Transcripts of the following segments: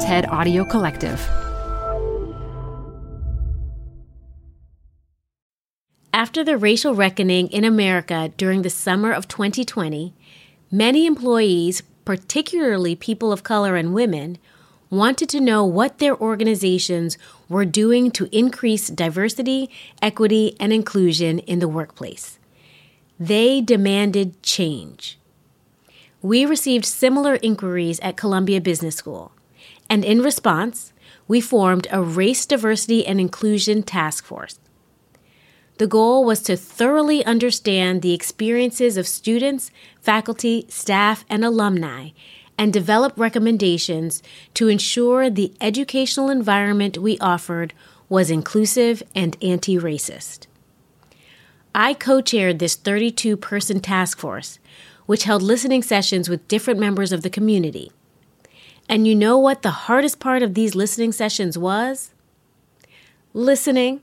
TED Audio Collective. After the racial reckoning in America during the summer of 2020, many employees, particularly people of color and women, wanted to know what their organizations were doing to increase diversity, equity, and inclusion in the workplace. They demanded change. We received similar inquiries at Columbia Business School, and in response, we formed a Race, Diversity, and Inclusion Task Force. The goal was to thoroughly understand the experiences of students, faculty, staff, and alumni and develop recommendations to ensure the educational environment we offered was inclusive and anti racist. I co chaired this 32 person task force, which held listening sessions with different members of the community. And you know what the hardest part of these listening sessions was? Listening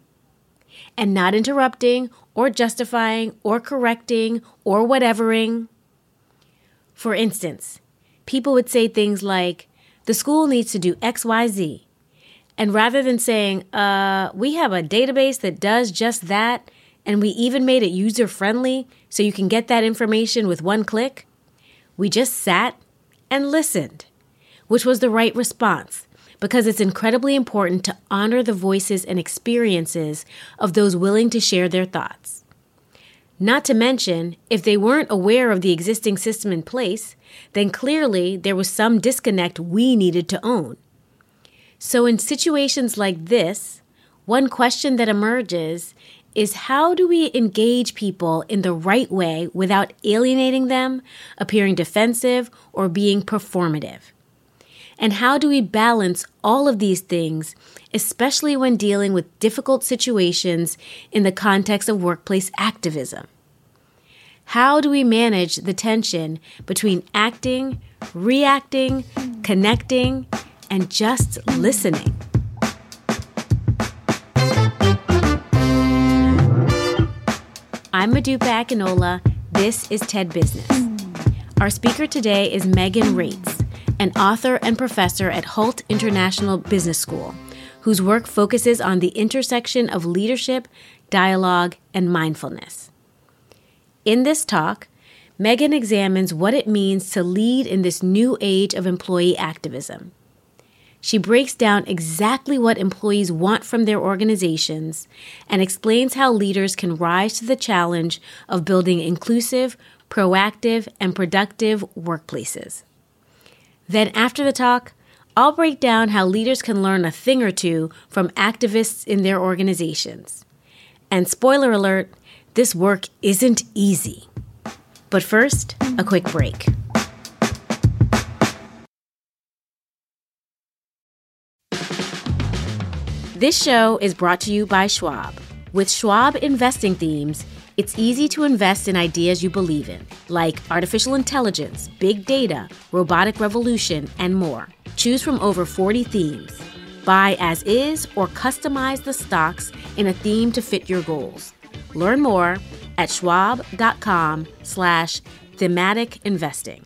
and not interrupting or justifying or correcting or whatevering. For instance, people would say things like, the school needs to do XYZ. And rather than saying, uh, we have a database that does just that, and we even made it user friendly so you can get that information with one click, we just sat and listened, which was the right response because it's incredibly important to honor the voices and experiences of those willing to share their thoughts. Not to mention, if they weren't aware of the existing system in place, then clearly there was some disconnect we needed to own. So, in situations like this, one question that emerges is how do we engage people in the right way without alienating them, appearing defensive, or being performative? And how do we balance all of these things, especially when dealing with difficult situations in the context of workplace activism? How do we manage the tension between acting, reacting, connecting, and just listening? I'm Modupe Akinola. This is TED Business. Our speaker today is Megan Reitz an author and professor at Hult International Business School, whose work focuses on the intersection of leadership, dialogue, and mindfulness. In this talk, Megan examines what it means to lead in this new age of employee activism. She breaks down exactly what employees want from their organizations and explains how leaders can rise to the challenge of building inclusive, proactive, and productive workplaces. Then, after the talk, I'll break down how leaders can learn a thing or two from activists in their organizations. And spoiler alert, this work isn't easy. But first, a quick break. This show is brought to you by Schwab. With Schwab investing themes, it's easy to invest in ideas you believe in, like artificial intelligence, big data, robotic revolution, and more. Choose from over 40 themes. Buy as is or customize the stocks in a theme to fit your goals. Learn more at schwab.com slash thematic investing.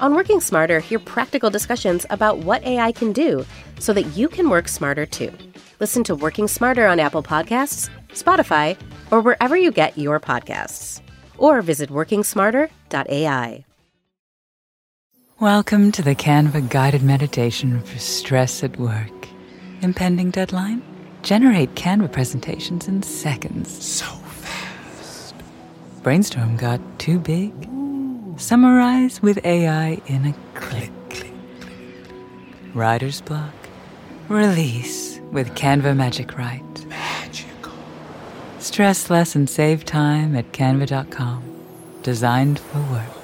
On Working Smarter, hear practical discussions about what AI can do so that you can work smarter too. Listen to Working Smarter on Apple Podcasts, Spotify, or wherever you get your podcasts. Or visit workingsmarter.ai. Welcome to the Canva guided meditation for stress at work. Impending deadline? Generate Canva presentations in seconds. So fast. Brainstorm got too big? Summarize with AI in a click. Click, click. Writer's block? Release with Canva Magic Write. Magical. Stress less and save time at canva.com. Designed for work.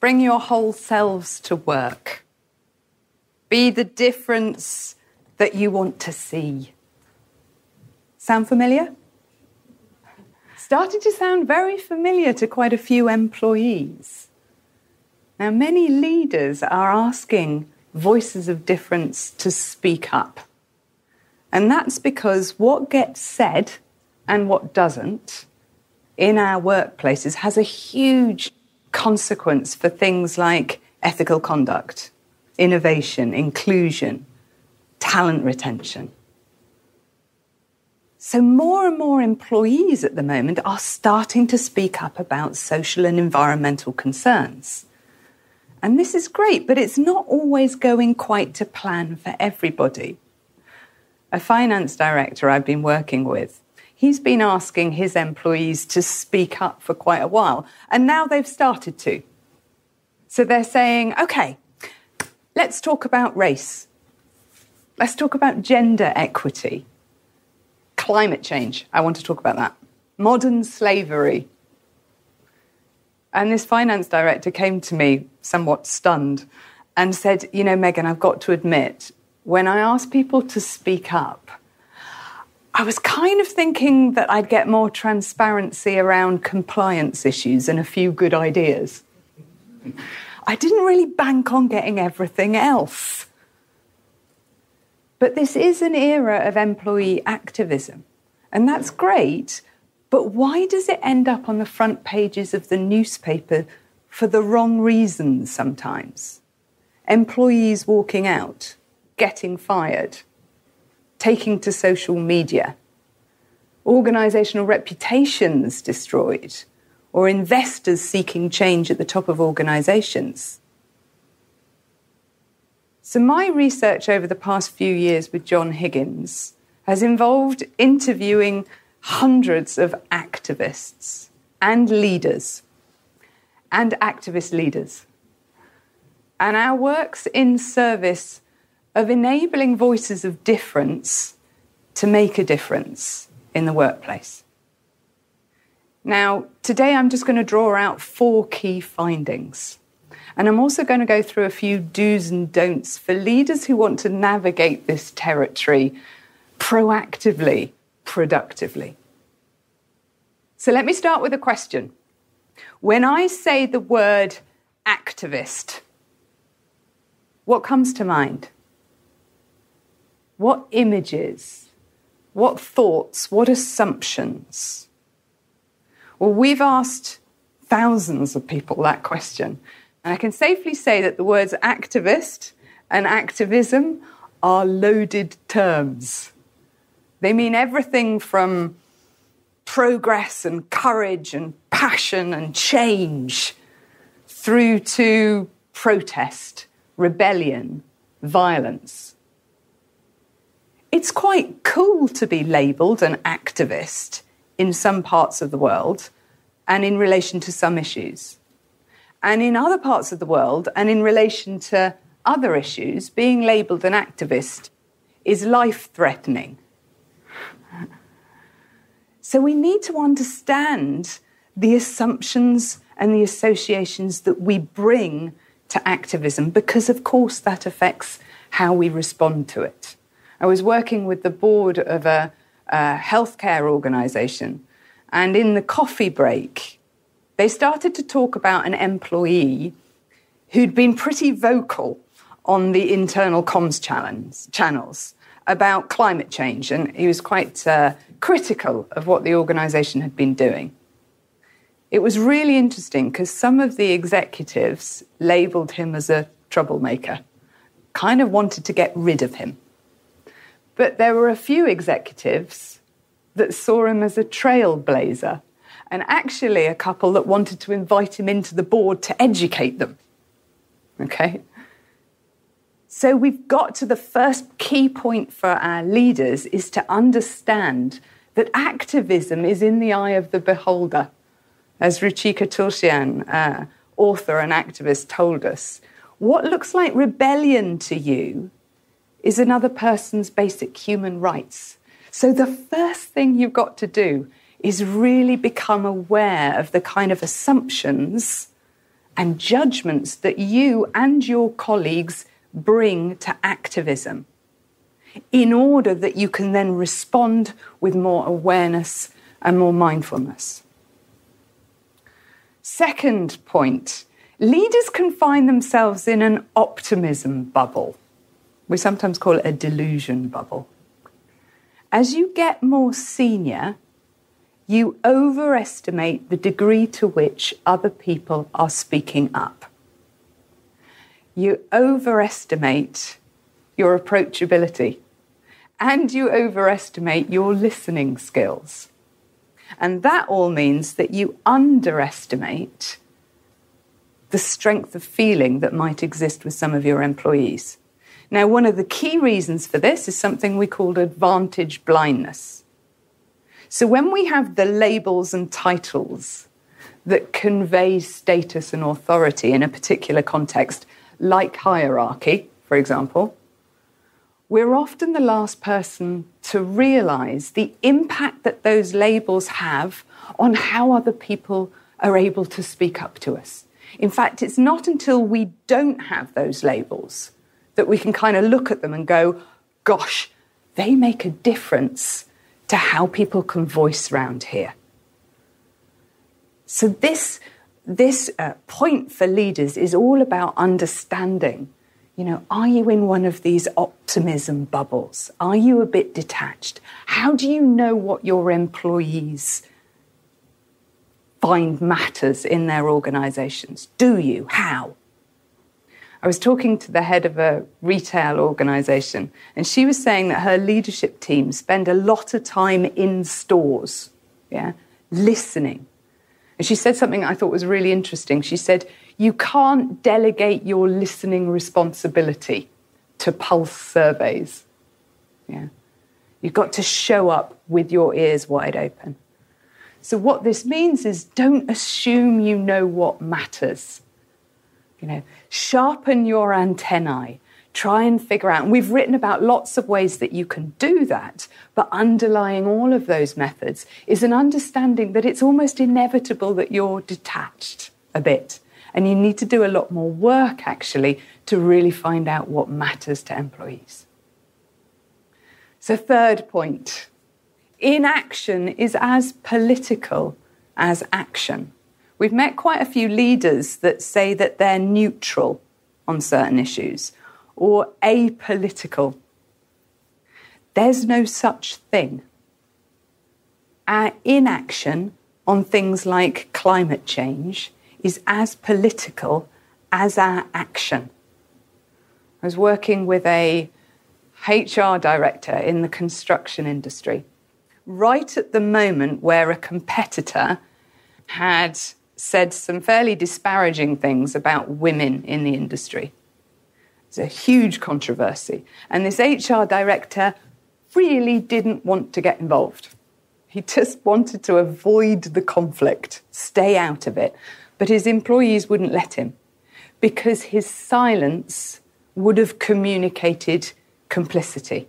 Bring your whole selves to work. Be the difference that you want to see. Sound familiar? Started to sound very familiar to quite a few employees. Now, many leaders are asking voices of difference to speak up. And that's because what gets said and what doesn't in our workplaces has a huge consequence for things like ethical conduct innovation, inclusion, talent retention. So, more and more employees at the moment are starting to speak up about social and environmental concerns. And this is great, but it's not always going quite to plan for everybody. A finance director I've been working with, he's been asking his employees to speak up for quite a while, and now they've started to. So they're saying, okay, Let's talk about race. Let's talk about gender equity. Climate change. I want to talk about that. Modern slavery. And this finance director came to me somewhat stunned and said, You know, Megan, I've got to admit, when I ask people to speak up, I was kind of thinking that I'd get more transparency around compliance issues and a few good ideas. I didn't really bank on getting everything else. But this is an era of employee activism, and that's great. But why does it end up on the front pages of the newspaper for the wrong reasons sometimes? Employees walking out, getting fired, taking to social media, organisational reputations destroyed, or investors seeking change at the top of organizations. So, my research over the past few years with John Higgins has involved interviewing hundreds of activists and leaders and activist leaders. And our work's in service of enabling voices of difference to make a difference in the workplace. Now, today I'm just going to draw out four key findings. And I'm also going to go through a few do's and don'ts for leaders who want to navigate this territory proactively, productively. So let me start with a question. When I say the word activist, what comes to mind? What images? What thoughts? What assumptions? Well, we've asked thousands of people that question. And I can safely say that the words activist and activism are loaded terms. They mean everything from progress and courage and passion and change through to protest, rebellion, violence. It's quite cool to be labelled an activist in some parts of the world and in relation to some issues. And in other parts of the world and in relation to other issues, being labelled an activist is life threatening. So we need to understand the assumptions and the associations that we bring to activism because, of course, that affects how we respond to it. I was working with the board of a a healthcare organization. And in the coffee break, they started to talk about an employee who'd been pretty vocal on the internal comms channels about climate change. And he was quite uh, critical of what the organization had been doing. It was really interesting because some of the executives labeled him as a troublemaker, kind of wanted to get rid of him. But there were a few executives that saw him as a trailblazer, and actually a couple that wanted to invite him into the board to educate them. Okay? So we've got to the first key point for our leaders is to understand that activism is in the eye of the beholder. As Ruchika Tulshyan, uh, author and activist, told us, what looks like rebellion to you is another person's basic human rights. So the first thing you've got to do is really become aware of the kind of assumptions and judgments that you and your colleagues bring to activism in order that you can then respond with more awareness and more mindfulness. Second point leaders can find themselves in an optimism bubble. We sometimes call it a delusion bubble. As you get more senior, you overestimate the degree to which other people are speaking up. You overestimate your approachability and you overestimate your listening skills. And that all means that you underestimate the strength of feeling that might exist with some of your employees. Now, one of the key reasons for this is something we call advantage blindness. So when we have the labels and titles that convey status and authority in a particular context, like hierarchy, for example, we're often the last person to realize the impact that those labels have on how other people are able to speak up to us. In fact, it's not until we don't have those labels that we can kind of look at them and go, gosh, they make a difference to how people can voice round here. So, this, this uh, point for leaders is all about understanding. You know, are you in one of these optimism bubbles? Are you a bit detached? How do you know what your employees find matters in their organizations? Do you? How? I was talking to the head of a retail organization, and she was saying that her leadership team spend a lot of time in stores, yeah, listening. And she said something I thought was really interesting. She said, You can't delegate your listening responsibility to pulse surveys. Yeah. You've got to show up with your ears wide open. So, what this means is don't assume you know what matters. You know, sharpen your antennae. Try and figure out. And we've written about lots of ways that you can do that, but underlying all of those methods is an understanding that it's almost inevitable that you're detached a bit. And you need to do a lot more work actually to really find out what matters to employees. So, third point inaction is as political as action. We've met quite a few leaders that say that they're neutral on certain issues or apolitical. There's no such thing. Our inaction on things like climate change is as political as our action. I was working with a HR director in the construction industry, right at the moment where a competitor had said some fairly disparaging things about women in the industry. It's a huge controversy. And this HR director really didn't want to get involved. He just wanted to avoid the conflict, stay out of it. But his employees wouldn't let him because his silence would have communicated complicity.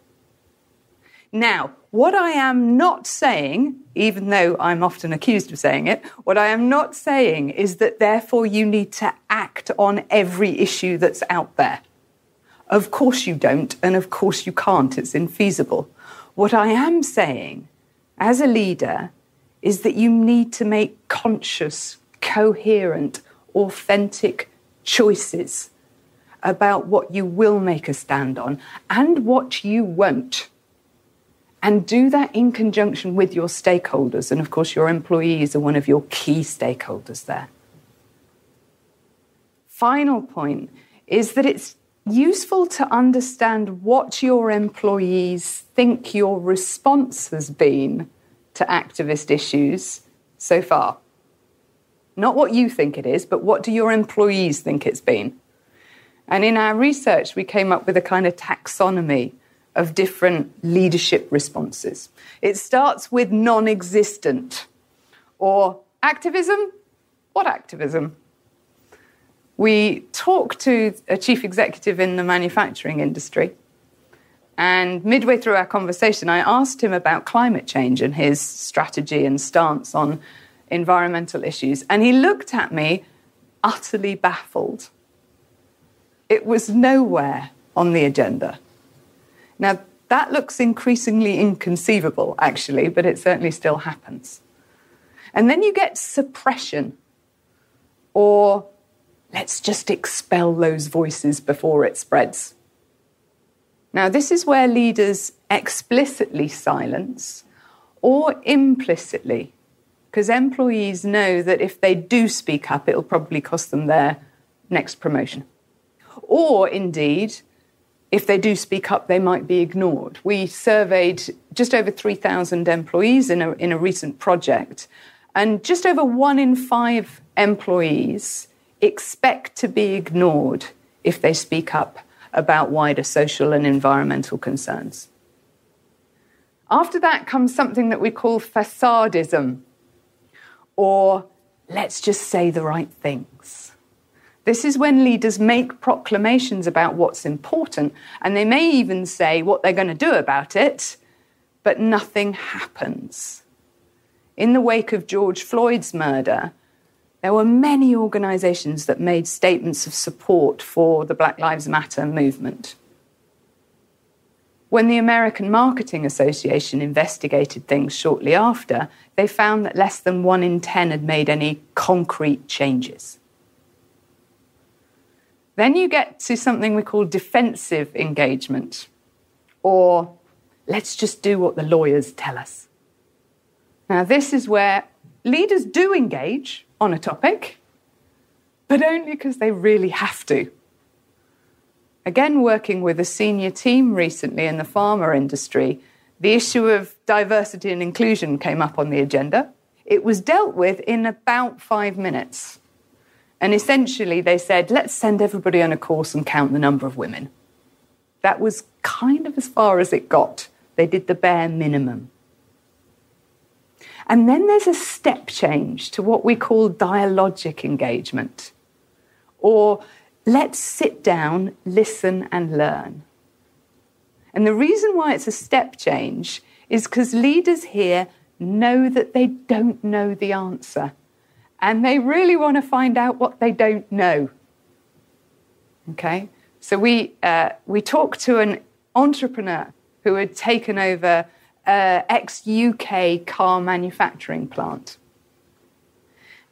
Now, what I am not saying, even though I'm often accused of saying it, what I am not saying is that therefore you need to act on every issue that's out there. Of course you don't, and of course you can't. It's infeasible. What I am saying as a leader is that you need to make conscious, coherent, authentic choices about what you will make a stand on and what you won't and do that in conjunction with your stakeholders. And of course, your employees are one of your key stakeholders there. Final point is that it's useful to understand what your employees think your response has been to activist issues so far. Not what you think it is, but what do your employees think it's been? And in our research, we came up with a kind of taxonomy of different leadership responses. It starts with non existent or activism. What activism? We talked to a chief executive in the manufacturing industry. And midway through our conversation, I asked him about climate change and his strategy and stance on environmental issues. And he looked at me utterly baffled. It was nowhere on the agenda. Now, that looks increasingly inconceivable, actually, but it certainly still happens. And then you get suppression, or let's just expel those voices before it spreads. Now, this is where leaders explicitly silence or implicitly, because employees know that if they do speak up, it'll probably cost them their next promotion. Or indeed, if they do speak up, they might be ignored. We surveyed just over 3,000 employees in a, in a recent project, and just over one in five employees expect to be ignored if they speak up about wider social and environmental concerns. After that comes something that we call facadism, or let's just say the right things. This is when leaders make proclamations about what's important, and they may even say what they're going to do about it, but nothing happens. In the wake of George Floyd's murder, there were many organizations that made statements of support for the Black Lives Matter movement. When the American Marketing Association investigated things shortly after, they found that less than one in 10 had made any concrete changes. Then you get to something we call defensive engagement, or let's just do what the lawyers tell us. Now, this is where leaders do engage on a topic, but only because they really have to. Again, working with a senior team recently in the pharma industry, the issue of diversity and inclusion came up on the agenda. It was dealt with in about five minutes. And essentially, they said, let's send everybody on a course and count the number of women. That was kind of as far as it got. They did the bare minimum. And then there's a step change to what we call dialogic engagement, or let's sit down, listen, and learn. And the reason why it's a step change is because leaders here know that they don't know the answer and they really want to find out what they don't know. Okay? So we, uh, we talked to an entrepreneur who had taken over uh, ex UK car manufacturing plant.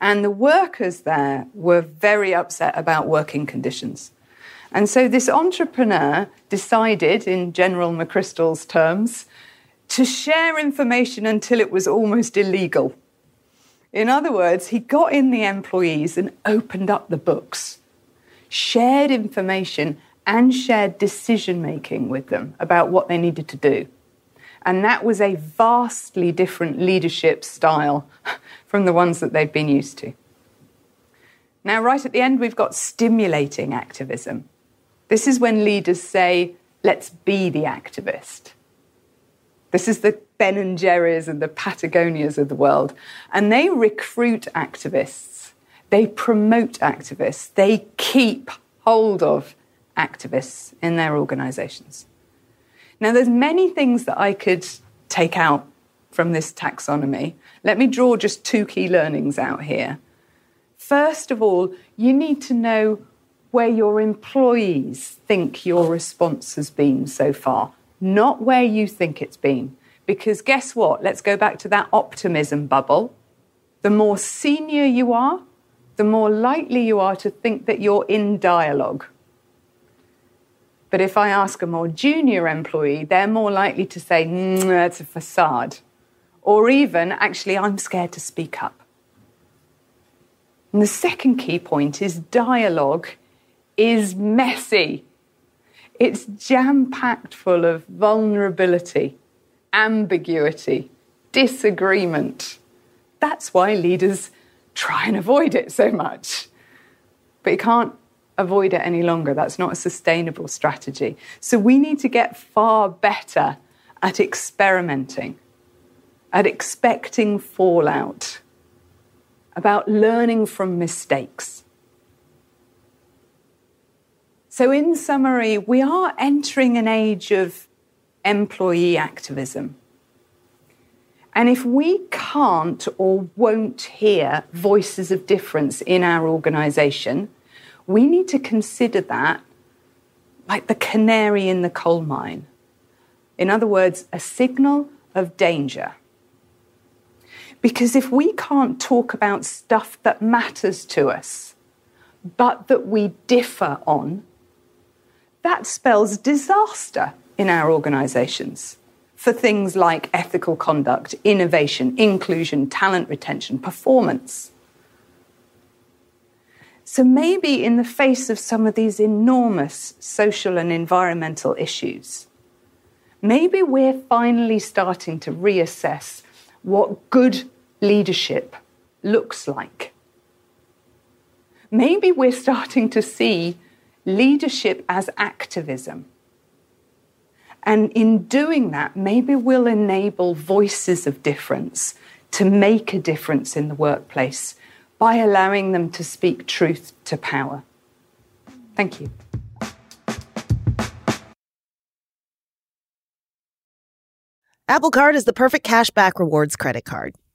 And the workers there were very upset about working conditions. And so this entrepreneur decided, in General McChrystal's terms, to share information until it was almost illegal. In other words, he got in the employees and opened up the books, shared information, and shared decision making with them about what they needed to do. And that was a vastly different leadership style from the ones that they'd been used to. Now, right at the end, we've got stimulating activism. This is when leaders say, let's be the activist. This is the Ben and Jerry's and the Patagonias of the world. And they recruit activists, they promote activists, they keep hold of activists in their organizations. Now, there's many things that I could take out from this taxonomy. Let me draw just two key learnings out here. First of all, you need to know where your employees think your response has been so far, not where you think it's been. Because guess what? Let's go back to that optimism bubble. The more senior you are, the more likely you are to think that you're in dialogue but if I ask a more junior employee, they're more likely to say, mm, that's a facade. Or even, actually, I'm scared to speak up. And the second key point is dialogue is messy. It's jam packed full of vulnerability, ambiguity, disagreement. That's why leaders try and avoid it so much. But you can't avoid it any longer. That's not a sustainable strategy. So we need to get far better at experimenting, at expecting fallout, about learning from mistakes. So, in summary, we are entering an age of employee activism. And if we can't or won't hear voices of difference in our organisation, we need to consider that like the canary in the coal mine. In other words, a signal of danger. Because if we can't talk about stuff that matters to us, but that we differ on, that spells disaster in our organisations for things like ethical conduct, innovation, inclusion, talent retention, performance. So maybe in the face of some of these enormous social and environmental issues, maybe we're finally starting to reassess what good leadership looks like. Maybe we're starting to see leadership as activism. And in doing that, maybe we'll enable voices of difference to make a difference in the workplace by allowing them to speak truth to power. Thank you. Apple Card is the perfect cashback rewards credit card.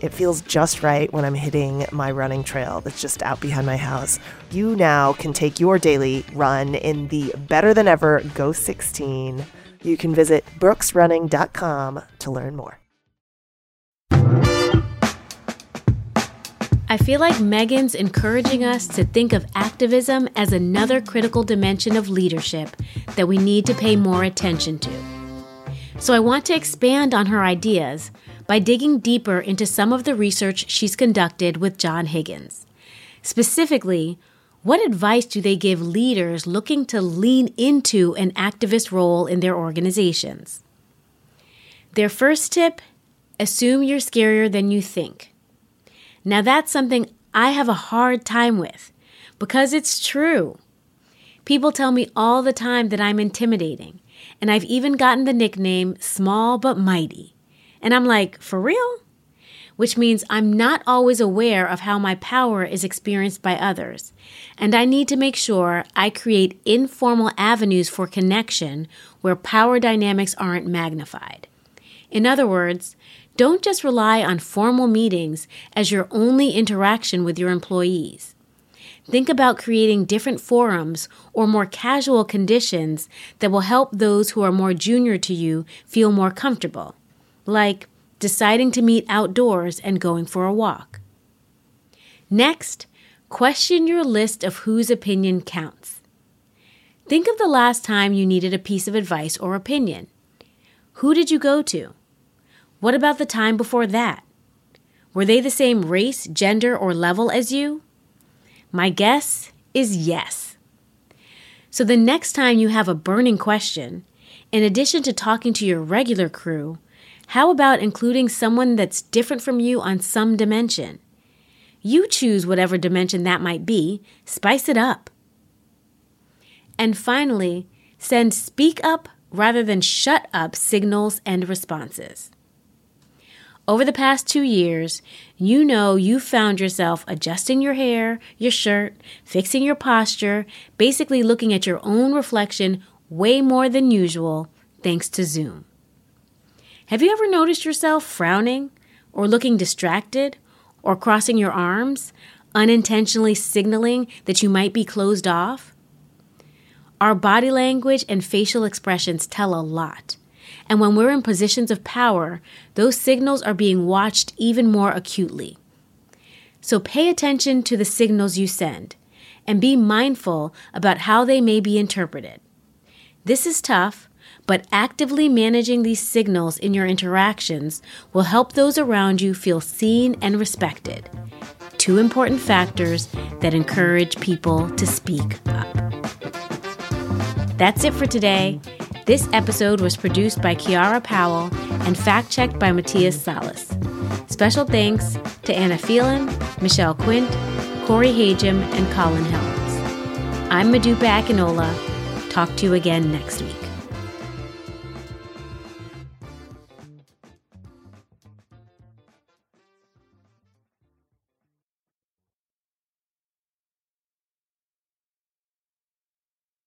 it feels just right when I'm hitting my running trail that's just out behind my house. You now can take your daily run in the better than ever Ghost 16. You can visit brooksrunning.com to learn more. I feel like Megan's encouraging us to think of activism as another critical dimension of leadership that we need to pay more attention to. So I want to expand on her ideas by digging deeper into some of the research she's conducted with John Higgins. Specifically, what advice do they give leaders looking to lean into an activist role in their organizations? Their first tip assume you're scarier than you think. Now, that's something I have a hard time with because it's true. People tell me all the time that I'm intimidating, and I've even gotten the nickname Small But Mighty. And I'm like, for real? Which means I'm not always aware of how my power is experienced by others. And I need to make sure I create informal avenues for connection where power dynamics aren't magnified. In other words, don't just rely on formal meetings as your only interaction with your employees. Think about creating different forums or more casual conditions that will help those who are more junior to you feel more comfortable like deciding to meet outdoors and going for a walk. Next, question your list of whose opinion counts. Think of the last time you needed a piece of advice or opinion. Who did you go to? What about the time before that? Were they the same race, gender, or level as you? My guess is yes. So the next time you have a burning question, in addition to talking to your regular crew, how about including someone that's different from you on some dimension? You choose whatever dimension that might be, spice it up. And finally, send speak up rather than shut up signals and responses. Over the past two years, you know you found yourself adjusting your hair, your shirt, fixing your posture, basically looking at your own reflection way more than usual thanks to Zoom. Have you ever noticed yourself frowning or looking distracted or crossing your arms, unintentionally signaling that you might be closed off? Our body language and facial expressions tell a lot. And when we're in positions of power, those signals are being watched even more acutely. So pay attention to the signals you send and be mindful about how they may be interpreted. This is tough, but actively managing these signals in your interactions will help those around you feel seen and respected. Two important factors that encourage people to speak up. That's it for today. This episode was produced by Kiara Powell and fact checked by Matthias Salas. Special thanks to Anna Phelan, Michelle Quint, Corey Hajim, and Colin Helms. I'm Modupe Akinola. Talk to you again next week.